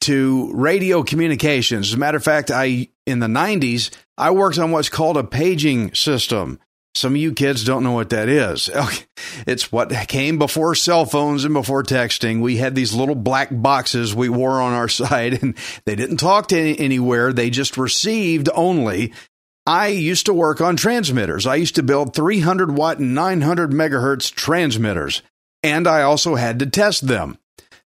into radio communications. As a matter of fact, I in the 90s, I worked on what's called a paging system. Some of you kids don't know what that is. It's what came before cell phones and before texting. We had these little black boxes we wore on our side, and they didn't talk to any- anywhere. They just received only. I used to work on transmitters. I used to build 300 watt and 900 megahertz transmitters, and I also had to test them.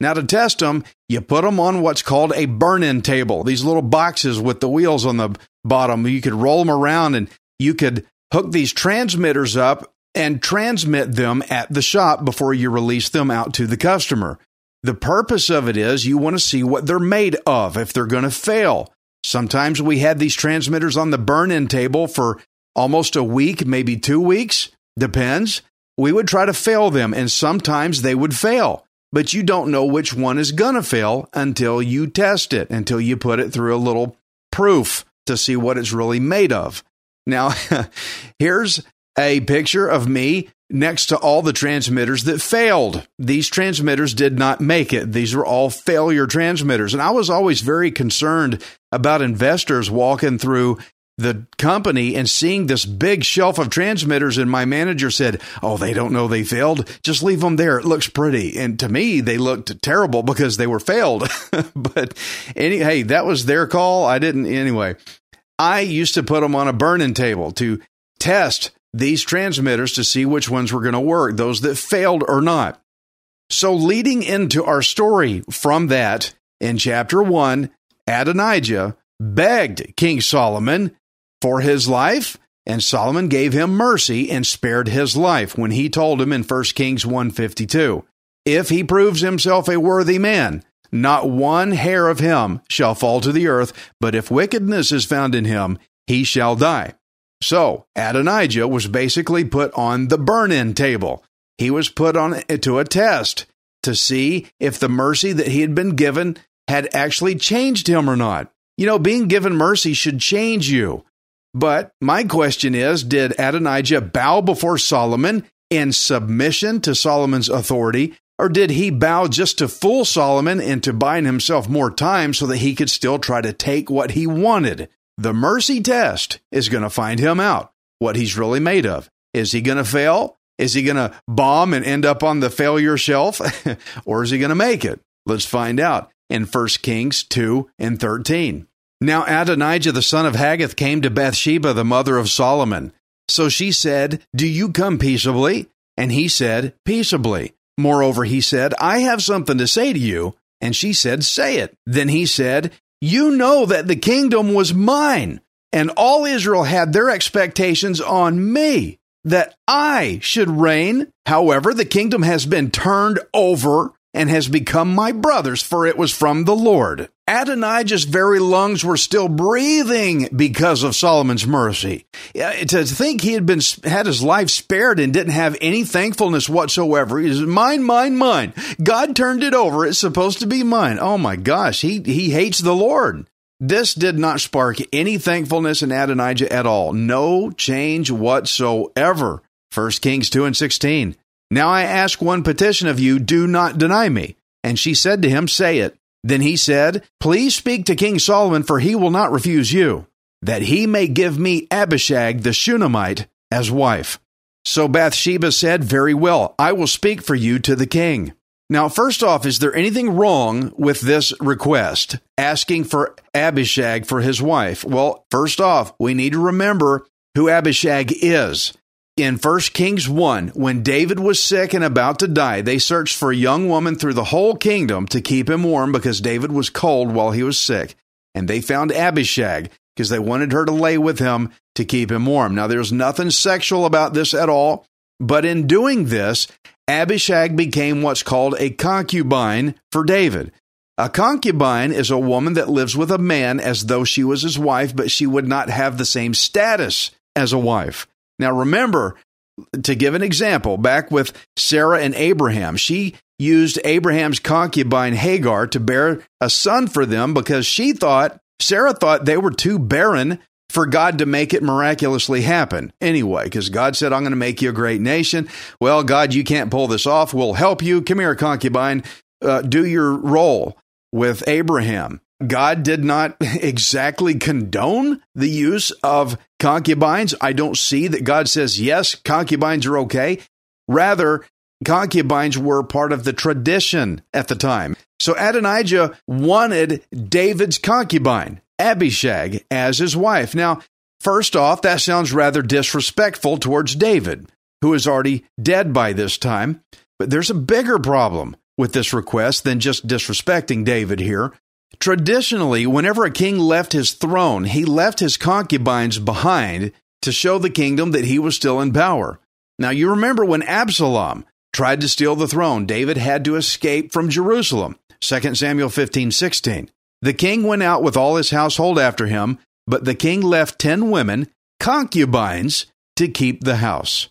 Now, to test them, you put them on what's called a burn in table, these little boxes with the wheels on the bottom. You could roll them around and you could hook these transmitters up and transmit them at the shop before you release them out to the customer. The purpose of it is you want to see what they're made of, if they're going to fail. Sometimes we had these transmitters on the burn in table for almost a week, maybe two weeks, depends. We would try to fail them, and sometimes they would fail. But you don't know which one is going to fail until you test it, until you put it through a little proof to see what it's really made of. Now, here's a picture of me next to all the transmitters that failed. These transmitters did not make it. These were all failure transmitters. And I was always very concerned about investors walking through the company and seeing this big shelf of transmitters. And my manager said, Oh, they don't know they failed. Just leave them there. It looks pretty. And to me, they looked terrible because they were failed. but any, hey, that was their call. I didn't, anyway. I used to put them on a burning table to test these transmitters to see which ones were going to work, those that failed or not. So, leading into our story from that, in chapter 1, Adonijah begged King Solomon for his life, and Solomon gave him mercy and spared his life when he told him in 1 Kings 152, If he proves himself a worthy man, not one hair of him shall fall to the earth, but if wickedness is found in him, he shall die. So Adonijah was basically put on the burn in table. He was put on eh, to a test to see if the mercy that he had been given had actually changed him or not. You know, being given mercy should change you. But my question is Did Adonijah bow before Solomon in submission to Solomon's authority, or did he bow just to fool Solomon into buying himself more time so that he could still try to take what he wanted? The mercy test is going to find him out what he's really made of. Is he going to fail? Is he going to bomb and end up on the failure shelf? or is he going to make it? Let's find out in 1 Kings 2 and 13. Now Adonijah the son of Haggith came to Bathsheba, the mother of Solomon. So she said, Do you come peaceably? And he said, Peaceably. Moreover, he said, I have something to say to you. And she said, Say it. Then he said, You know that the kingdom was mine, and all Israel had their expectations on me, that I should reign. However, the kingdom has been turned over and has become my brother's, for it was from the Lord. Adonijah's very lungs were still breathing because of Solomon's mercy. To think he had been had his life spared and didn't have any thankfulness whatsoever. is mine, mine, mine. God turned it over. It's supposed to be mine. Oh my gosh, he he hates the Lord. This did not spark any thankfulness in Adonijah at all. No change whatsoever. 1 Kings 2 and 16. Now I ask one petition of you, do not deny me. And she said to him, Say it. Then he said, Please speak to King Solomon, for he will not refuse you, that he may give me Abishag the Shunammite as wife. So Bathsheba said, Very well, I will speak for you to the king. Now, first off, is there anything wrong with this request, asking for Abishag for his wife? Well, first off, we need to remember who Abishag is. In 1 Kings 1, when David was sick and about to die, they searched for a young woman through the whole kingdom to keep him warm because David was cold while he was sick. And they found Abishag because they wanted her to lay with him to keep him warm. Now, there's nothing sexual about this at all, but in doing this, Abishag became what's called a concubine for David. A concubine is a woman that lives with a man as though she was his wife, but she would not have the same status as a wife. Now, remember, to give an example, back with Sarah and Abraham, she used Abraham's concubine Hagar to bear a son for them because she thought, Sarah thought they were too barren for God to make it miraculously happen anyway, because God said, I'm going to make you a great nation. Well, God, you can't pull this off. We'll help you. Come here, concubine. Uh, do your role with Abraham. God did not exactly condone the use of concubines. I don't see that God says, yes, concubines are okay. Rather, concubines were part of the tradition at the time. So Adonijah wanted David's concubine, Abishag, as his wife. Now, first off, that sounds rather disrespectful towards David, who is already dead by this time. But there's a bigger problem with this request than just disrespecting David here. Traditionally, whenever a king left his throne, he left his concubines behind to show the kingdom that he was still in power. Now, you remember when Absalom tried to steal the throne, David had to escape from Jerusalem. 2 Samuel 15 16. The king went out with all his household after him, but the king left 10 women, concubines, to keep the house.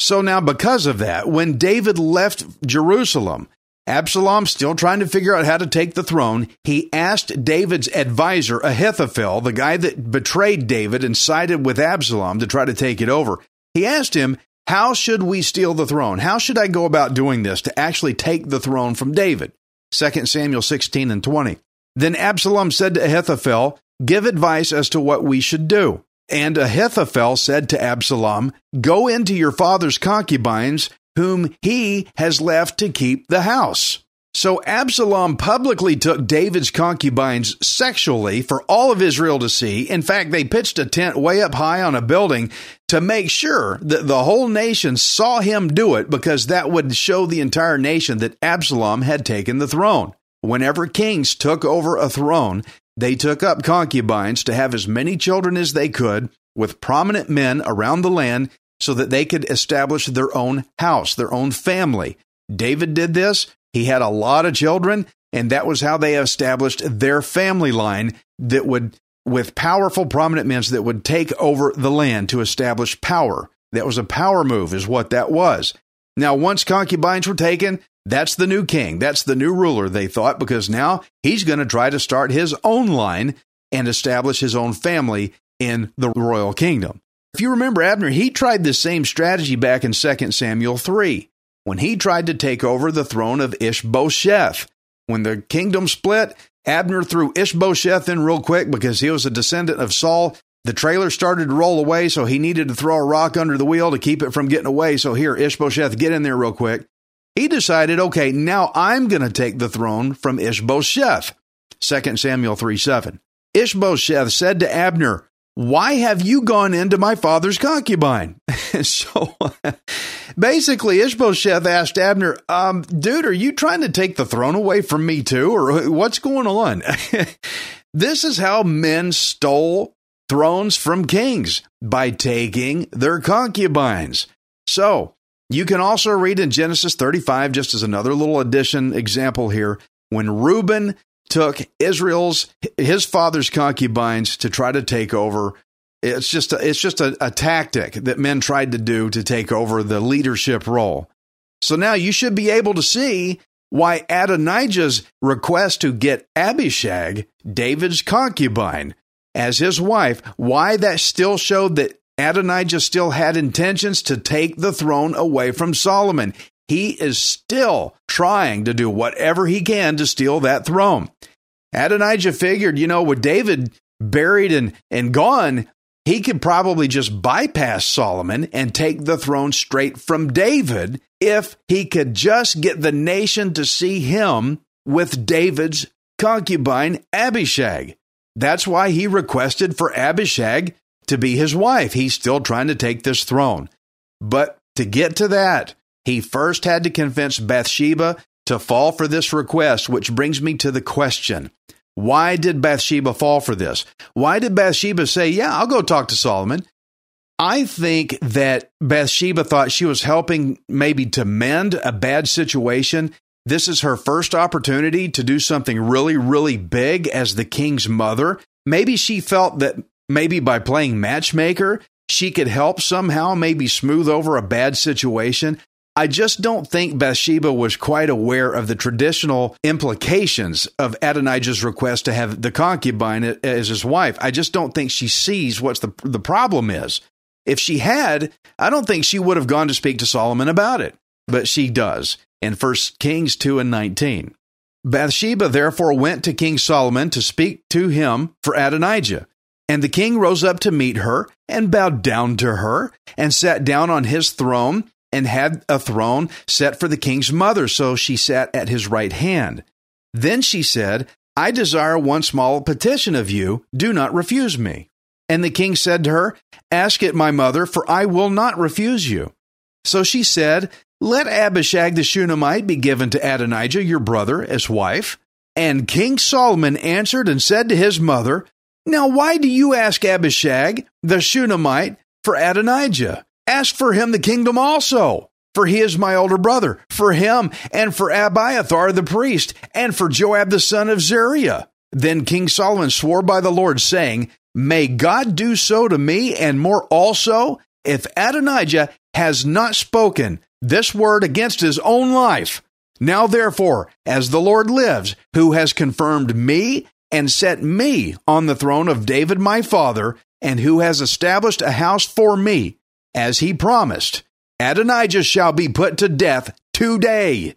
So now, because of that, when David left Jerusalem, Absalom, still trying to figure out how to take the throne, he asked David's advisor, Ahithophel, the guy that betrayed David and sided with Absalom to try to take it over. He asked him, How should we steal the throne? How should I go about doing this to actually take the throne from David? 2 Samuel 16 and 20. Then Absalom said to Ahithophel, Give advice as to what we should do. And Ahithophel said to Absalom, Go into your father's concubines whom he has left to keep the house. So Absalom publicly took David's concubines sexually for all of Israel to see. In fact, they pitched a tent way up high on a building to make sure that the whole nation saw him do it because that would show the entire nation that Absalom had taken the throne. Whenever kings took over a throne, they took up concubines to have as many children as they could with prominent men around the land so that they could establish their own house, their own family. David did this. He had a lot of children, and that was how they established their family line that would, with powerful, prominent men that would take over the land to establish power. That was a power move, is what that was. Now, once concubines were taken, that's the new king. That's the new ruler, they thought, because now he's going to try to start his own line and establish his own family in the royal kingdom. If you remember Abner, he tried the same strategy back in 2 Samuel 3 when he tried to take over the throne of Ishbosheth. When the kingdom split, Abner threw Ishbosheth in real quick because he was a descendant of Saul. The trailer started to roll away, so he needed to throw a rock under the wheel to keep it from getting away. So here, Ishbosheth, get in there real quick. He decided, okay, now I'm going to take the throne from Ishbosheth. 2 Samuel 3 7. Ishbosheth said to Abner, why have you gone into my father's concubine? so basically, Ishbosheth asked Abner, um, dude, are you trying to take the throne away from me too? Or what's going on? this is how men stole thrones from kings by taking their concubines. So you can also read in Genesis 35, just as another little addition example here, when Reuben took Israel's his father's concubines to try to take over. It's just a, it's just a, a tactic that men tried to do to take over the leadership role. So now you should be able to see why Adonijah's request to get Abishag, David's concubine, as his wife, why that still showed that Adonijah still had intentions to take the throne away from Solomon. He is still trying to do whatever he can to steal that throne. Adonijah figured, you know, with David buried and, and gone, he could probably just bypass Solomon and take the throne straight from David if he could just get the nation to see him with David's concubine Abishag. That's why he requested for Abishag to be his wife. He's still trying to take this throne. But to get to that, he first had to convince Bathsheba to fall for this request, which brings me to the question why did Bathsheba fall for this? Why did Bathsheba say, Yeah, I'll go talk to Solomon? I think that Bathsheba thought she was helping maybe to mend a bad situation. This is her first opportunity to do something really, really big as the king's mother. Maybe she felt that maybe by playing matchmaker, she could help somehow, maybe smooth over a bad situation. I just don't think Bathsheba was quite aware of the traditional implications of Adonijah's request to have the concubine as his wife. I just don't think she sees what's the the problem is. If she had, I don't think she would have gone to speak to Solomon about it, but she does in 1 Kings 2 and 19. Bathsheba therefore went to King Solomon to speak to him for Adonijah. And the king rose up to meet her and bowed down to her and sat down on his throne and had a throne set for the king's mother, so she sat at his right hand. Then she said, I desire one small petition of you. Do not refuse me. And the king said to her, Ask it, my mother, for I will not refuse you. So she said, Let Abishag the Shunammite be given to Adonijah, your brother, as wife. And King Solomon answered and said to his mother, Now why do you ask Abishag the Shunammite for Adonijah? Ask for him the kingdom also, for he is my older brother, for him and for Abiathar the priest, and for Joab the son of Zeruiah. Then King Solomon swore by the Lord, saying, May God do so to me and more also, if Adonijah has not spoken this word against his own life. Now therefore, as the Lord lives, who has confirmed me and set me on the throne of David my father, and who has established a house for me, as he promised, Adonijah shall be put to death today.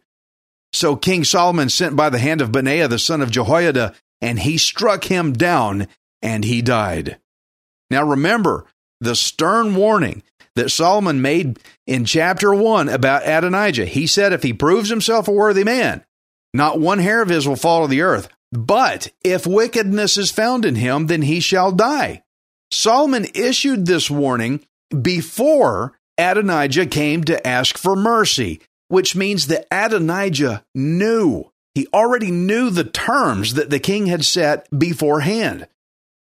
So King Solomon sent by the hand of Benaiah the son of Jehoiada, and he struck him down, and he died. Now remember the stern warning that Solomon made in chapter 1 about Adonijah. He said if he proves himself a worthy man, not one hair of his will fall to the earth. But if wickedness is found in him, then he shall die. Solomon issued this warning before Adonijah came to ask for mercy, which means that Adonijah knew. He already knew the terms that the king had set beforehand.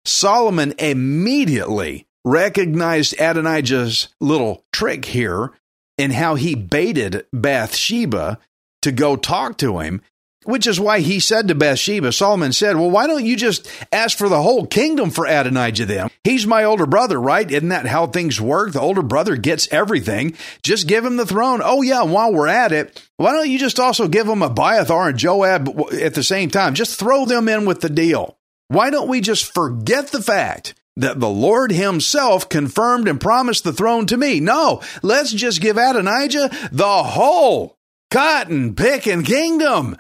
Solomon immediately recognized Adonijah's little trick here in how he baited Bathsheba to go talk to him which is why he said to Bathsheba, Solomon said, Well, why don't you just ask for the whole kingdom for Adonijah then? He's my older brother, right? Isn't that how things work? The older brother gets everything. Just give him the throne. Oh, yeah, while we're at it, why don't you just also give him Abiathar and Joab at the same time? Just throw them in with the deal. Why don't we just forget the fact that the Lord Himself confirmed and promised the throne to me? No, let's just give Adonijah the whole cotton picking kingdom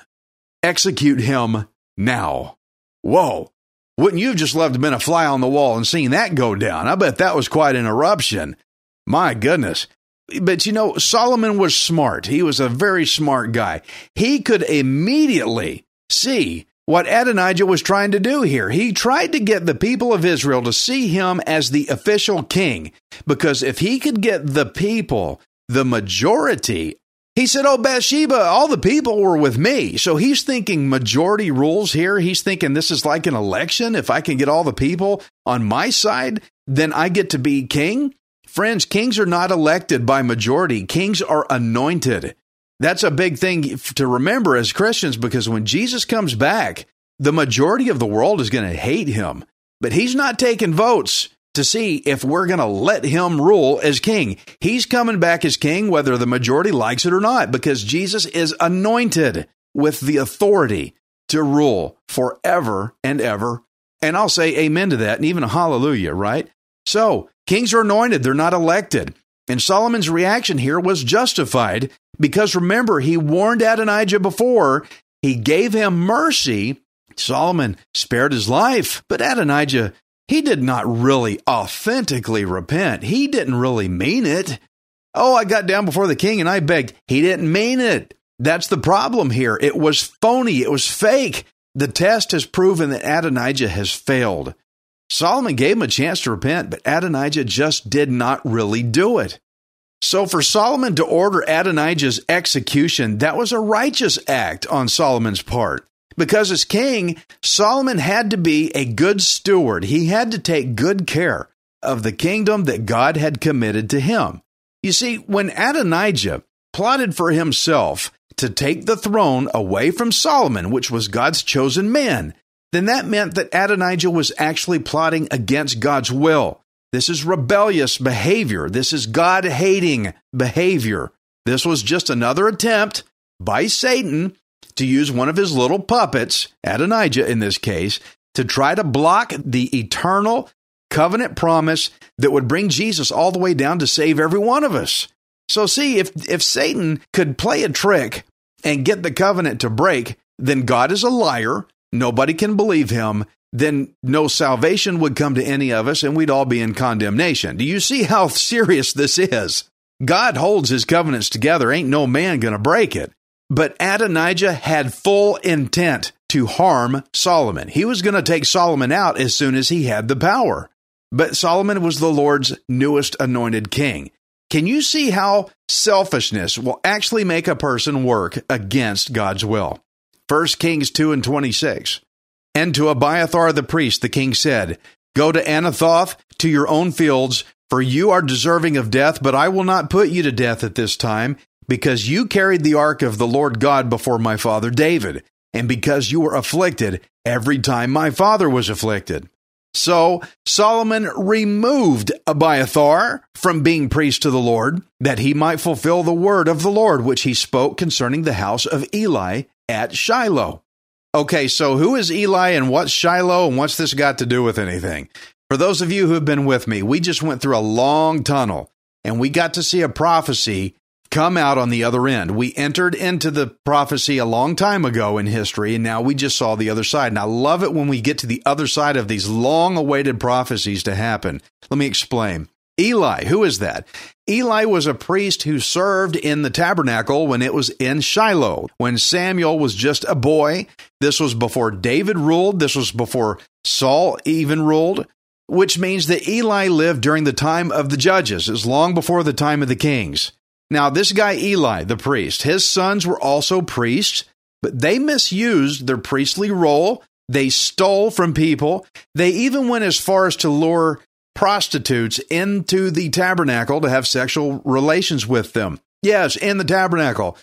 execute him now. Whoa. Wouldn't you have just loved to have been a fly on the wall and seen that go down? I bet that was quite an eruption. My goodness. But you know, Solomon was smart. He was a very smart guy. He could immediately see what Adonijah was trying to do here. He tried to get the people of Israel to see him as the official king, because if he could get the people, the majority he said, Oh, Bathsheba, all the people were with me. So he's thinking majority rules here. He's thinking this is like an election. If I can get all the people on my side, then I get to be king. Friends, kings are not elected by majority, kings are anointed. That's a big thing to remember as Christians because when Jesus comes back, the majority of the world is going to hate him. But he's not taking votes to see if we're going to let him rule as king. He's coming back as king, whether the majority likes it or not, because Jesus is anointed with the authority to rule forever and ever. And I'll say amen to that and even a hallelujah, right? So, kings are anointed, they're not elected. And Solomon's reaction here was justified because remember, he warned Adonijah before, he gave him mercy. Solomon spared his life, but Adonijah he did not really authentically repent. He didn't really mean it. Oh, I got down before the king and I begged. He didn't mean it. That's the problem here. It was phony. It was fake. The test has proven that Adonijah has failed. Solomon gave him a chance to repent, but Adonijah just did not really do it. So for Solomon to order Adonijah's execution, that was a righteous act on Solomon's part. Because as king, Solomon had to be a good steward. He had to take good care of the kingdom that God had committed to him. You see, when Adonijah plotted for himself to take the throne away from Solomon, which was God's chosen man, then that meant that Adonijah was actually plotting against God's will. This is rebellious behavior. This is God hating behavior. This was just another attempt by Satan to use one of his little puppets, Adonijah in this case, to try to block the eternal covenant promise that would bring Jesus all the way down to save every one of us. So, see, if, if Satan could play a trick and get the covenant to break, then God is a liar nobody can believe him, then no salvation would come to any of us and we'd all be in condemnation. Do you see how serious this is? God holds his covenants together, ain't no man going to break it. But Adonijah had full intent to harm Solomon. He was going to take Solomon out as soon as he had the power. But Solomon was the Lord's newest anointed king. Can you see how selfishness will actually make a person work against God's will? 1 Kings 2 and 26. And to Abiathar the priest, the king said, Go to Anathoth to your own fields, for you are deserving of death, but I will not put you to death at this time, because you carried the ark of the Lord God before my father David, and because you were afflicted every time my father was afflicted. So Solomon removed Abiathar from being priest to the Lord, that he might fulfill the word of the Lord which he spoke concerning the house of Eli at Shiloh. Okay, so who is Eli and what's Shiloh and what's this got to do with anything? For those of you who have been with me, we just went through a long tunnel and we got to see a prophecy come out on the other end. We entered into the prophecy a long time ago in history, and now we just saw the other side. And I love it when we get to the other side of these long awaited prophecies to happen. Let me explain. Eli, who is that? Eli was a priest who served in the tabernacle when it was in Shiloh, when Samuel was just a boy. This was before David ruled, this was before Saul even ruled, which means that Eli lived during the time of the judges, as long before the time of the kings. Now, this guy Eli, the priest, his sons were also priests, but they misused their priestly role. They stole from people. They even went as far as to lure prostitutes into the tabernacle to have sexual relations with them. Yes, in the tabernacle.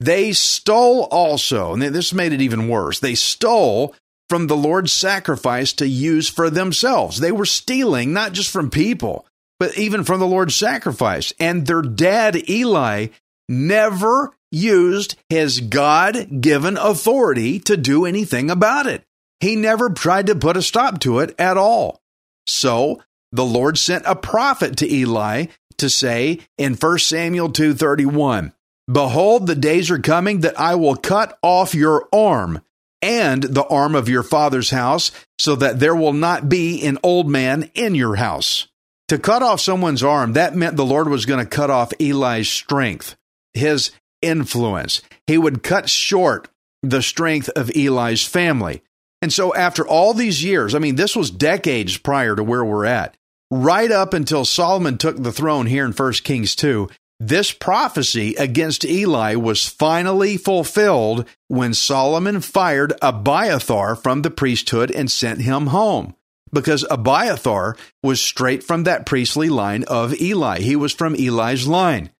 They stole also, and this made it even worse. They stole from the Lord's sacrifice to use for themselves. They were stealing not just from people, but even from the Lord's sacrifice. And their dad, Eli, never used his God given authority to do anything about it. He never tried to put a stop to it at all. So the Lord sent a prophet to Eli to say in 1 Samuel 2:31, "Behold, the days are coming that I will cut off your arm and the arm of your father's house, so that there will not be an old man in your house." To cut off someone's arm, that meant the Lord was going to cut off Eli's strength, his influence. He would cut short the strength of Eli's family. And so, after all these years, I mean, this was decades prior to where we're at, right up until Solomon took the throne here in 1 Kings 2, this prophecy against Eli was finally fulfilled when Solomon fired Abiathar from the priesthood and sent him home. Because Abiathar was straight from that priestly line of Eli. He was from Eli's line.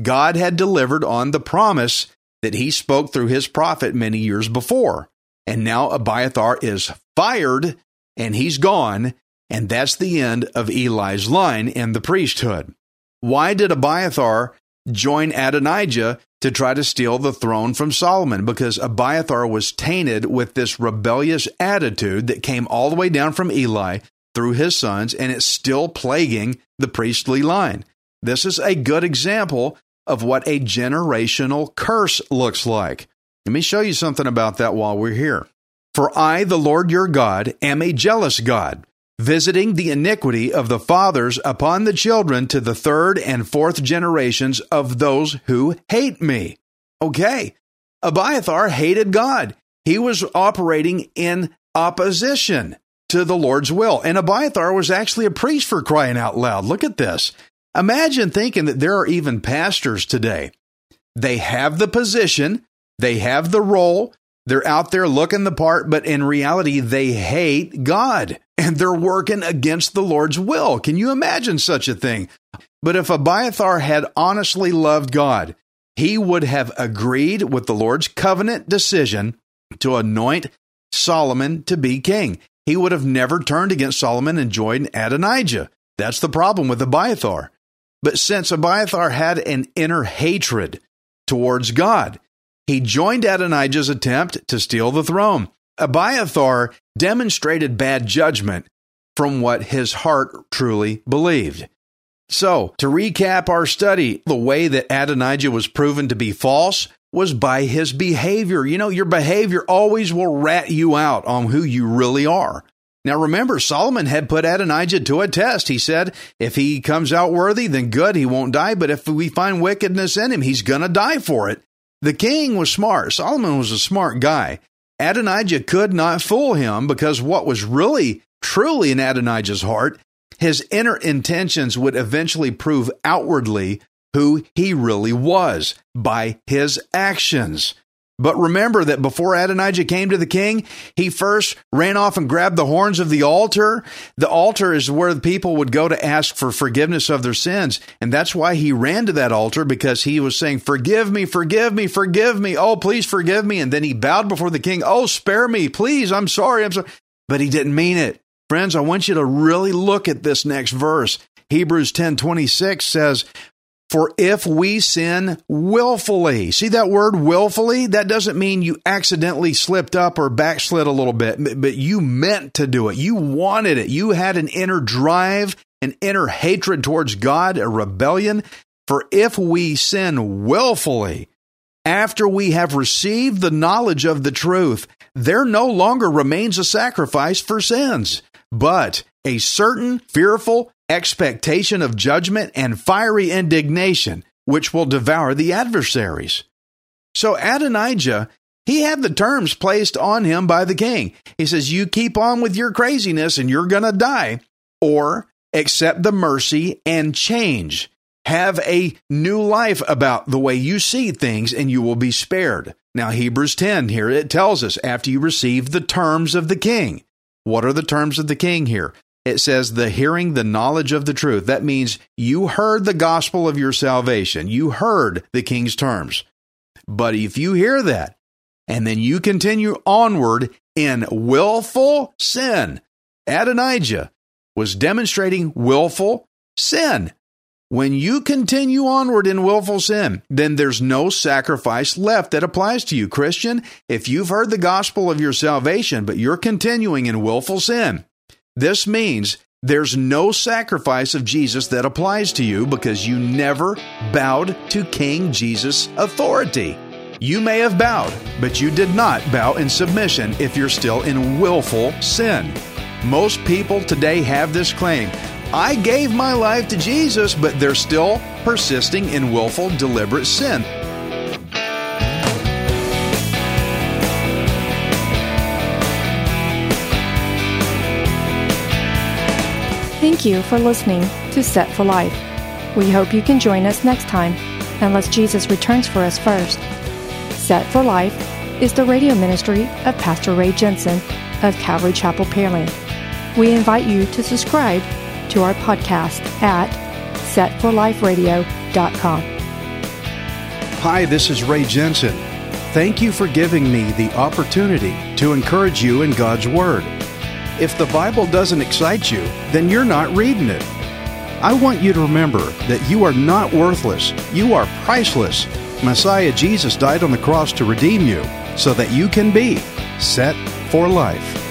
God had delivered on the promise that he spoke through his prophet many years before. And now Abiathar is fired and he's gone, and that's the end of Eli's line in the priesthood. Why did Abiathar join Adonijah to try to steal the throne from Solomon? Because Abiathar was tainted with this rebellious attitude that came all the way down from Eli through his sons, and it's still plaguing the priestly line. This is a good example of what a generational curse looks like. Let me show you something about that while we're here. For I, the Lord your God, am a jealous God visiting the iniquity of the fathers upon the children to the third and fourth generations of those who hate me. Okay. Abiathar hated God. He was operating in opposition to the Lord's will. And Abiathar was actually a priest for crying out loud. Look at this. Imagine thinking that there are even pastors today. They have the position, they have the role, they're out there looking the part, but in reality, they hate God and they're working against the Lord's will. Can you imagine such a thing? But if Abiathar had honestly loved God, he would have agreed with the Lord's covenant decision to anoint Solomon to be king. He would have never turned against Solomon and joined Adonijah. That's the problem with Abiathar. But since Abiathar had an inner hatred towards God, he joined Adonijah's attempt to steal the throne. Abiathar demonstrated bad judgment from what his heart truly believed. So, to recap our study, the way that Adonijah was proven to be false was by his behavior. You know, your behavior always will rat you out on who you really are. Now remember, Solomon had put Adonijah to a test. He said, if he comes out worthy, then good, he won't die. But if we find wickedness in him, he's going to die for it. The king was smart. Solomon was a smart guy. Adonijah could not fool him because what was really, truly in Adonijah's heart, his inner intentions would eventually prove outwardly who he really was by his actions. But remember that before Adonijah came to the king, he first ran off and grabbed the horns of the altar. The altar is where the people would go to ask for forgiveness of their sins. And that's why he ran to that altar because he was saying, Forgive me, forgive me, forgive me. Oh, please forgive me. And then he bowed before the king. Oh, spare me, please. I'm sorry. I'm sorry. But he didn't mean it. Friends, I want you to really look at this next verse. Hebrews 10 26 says, for if we sin willfully, see that word willfully? That doesn't mean you accidentally slipped up or backslid a little bit, but you meant to do it. You wanted it. You had an inner drive, an inner hatred towards God, a rebellion. For if we sin willfully, after we have received the knowledge of the truth, there no longer remains a sacrifice for sins, but a certain fearful expectation of judgment and fiery indignation, which will devour the adversaries. So Adonijah, he had the terms placed on him by the king. He says, You keep on with your craziness and you're going to die, or accept the mercy and change. Have a new life about the way you see things and you will be spared. Now, Hebrews 10 here, it tells us after you receive the terms of the king. What are the terms of the king here? It says the hearing the knowledge of the truth. That means you heard the gospel of your salvation. You heard the king's terms. But if you hear that and then you continue onward in willful sin, Adonijah was demonstrating willful sin. When you continue onward in willful sin, then there's no sacrifice left that applies to you, Christian. If you've heard the gospel of your salvation, but you're continuing in willful sin, this means there's no sacrifice of Jesus that applies to you because you never bowed to King Jesus' authority. You may have bowed, but you did not bow in submission if you're still in willful sin. Most people today have this claim I gave my life to Jesus, but they're still persisting in willful, deliberate sin. Thank you for listening to Set for Life. We hope you can join us next time, unless Jesus returns for us first. Set for Life is the radio ministry of Pastor Ray Jensen of Calvary Chapel, Pearland. We invite you to subscribe to our podcast at setforliferadio.com. Hi, this is Ray Jensen. Thank you for giving me the opportunity to encourage you in God's Word. If the Bible doesn't excite you, then you're not reading it. I want you to remember that you are not worthless, you are priceless. Messiah Jesus died on the cross to redeem you so that you can be set for life.